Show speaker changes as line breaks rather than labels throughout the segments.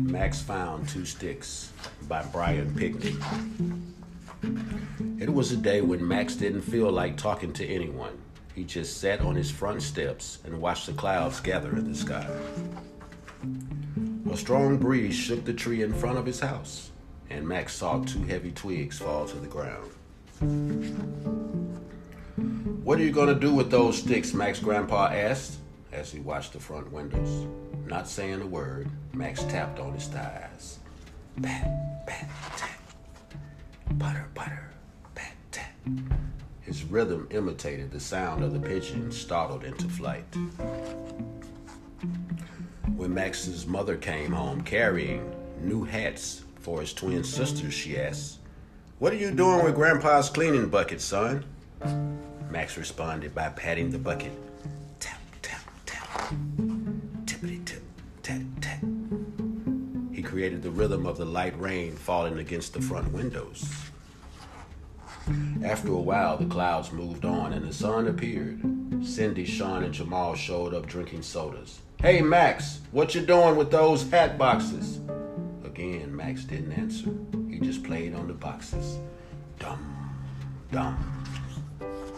Max found two sticks by Brian Pinkney. It was a day when Max didn't feel like talking to anyone. He just sat on his front steps and watched the clouds gather in the sky. A strong breeze shook the tree in front of his house, and Max saw two heavy twigs fall to the ground. What are you going to do with those sticks? Max grandpa asked as he watched the front windows. Not saying a word, Max tapped on his thighs. Pat, pat, tap. Butter, butter, pat, tap. His rhythm imitated the sound of the pigeon startled into flight. When Max's mother came home carrying new hats for his twin sisters, she asked, What are you doing with Grandpa's cleaning bucket, son? Max responded by patting the bucket. Tap, tap, tap. Created the rhythm of the light rain falling against the front windows. After a while, the clouds moved on and the sun appeared. Cindy, Sean, and Jamal showed up drinking sodas. Hey, Max, what you doing with those hat boxes? Again, Max didn't answer. He just played on the boxes. Dum, dum,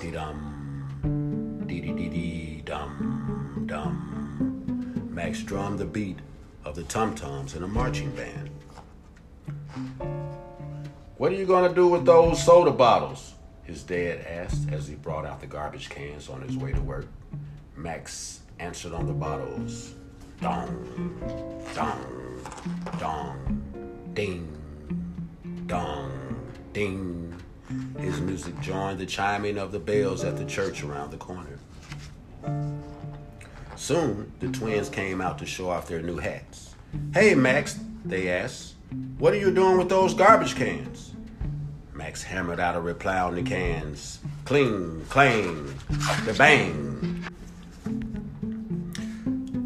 dee dum, dee dee dee dee, dum, dum. Max drummed the beat of the tum tums in a marching band. What are you going to do with those soda bottles? His dad asked as he brought out the garbage cans on his way to work. Max answered on the bottles. Dong, dong, dong, ding, dong, ding. His music joined the chiming of the bells at the church around the corner. Soon, the twins came out to show off their new hats. Hey, Max, they asked, what are you doing with those garbage cans? Max hammered out a reply on the cans. Cling, clang, the bang.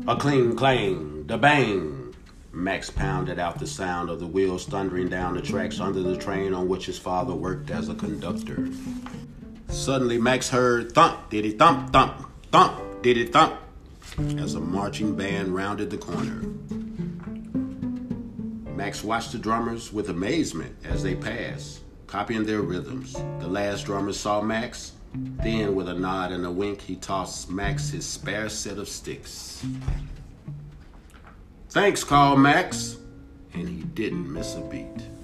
A cling, clang, the bang. Max pounded out the sound of the wheels thundering down the tracks under the train on which his father worked as a conductor. Suddenly, Max heard thump, diddy thump, thump, thump, diddy thump, as a marching band rounded the corner. Max watched the drummers with amazement as they passed, copying their rhythms. The last drummer saw Max then, with a nod and a wink, he tossed Max his spare set of sticks. Thanks, called Max, and he didn't miss a beat.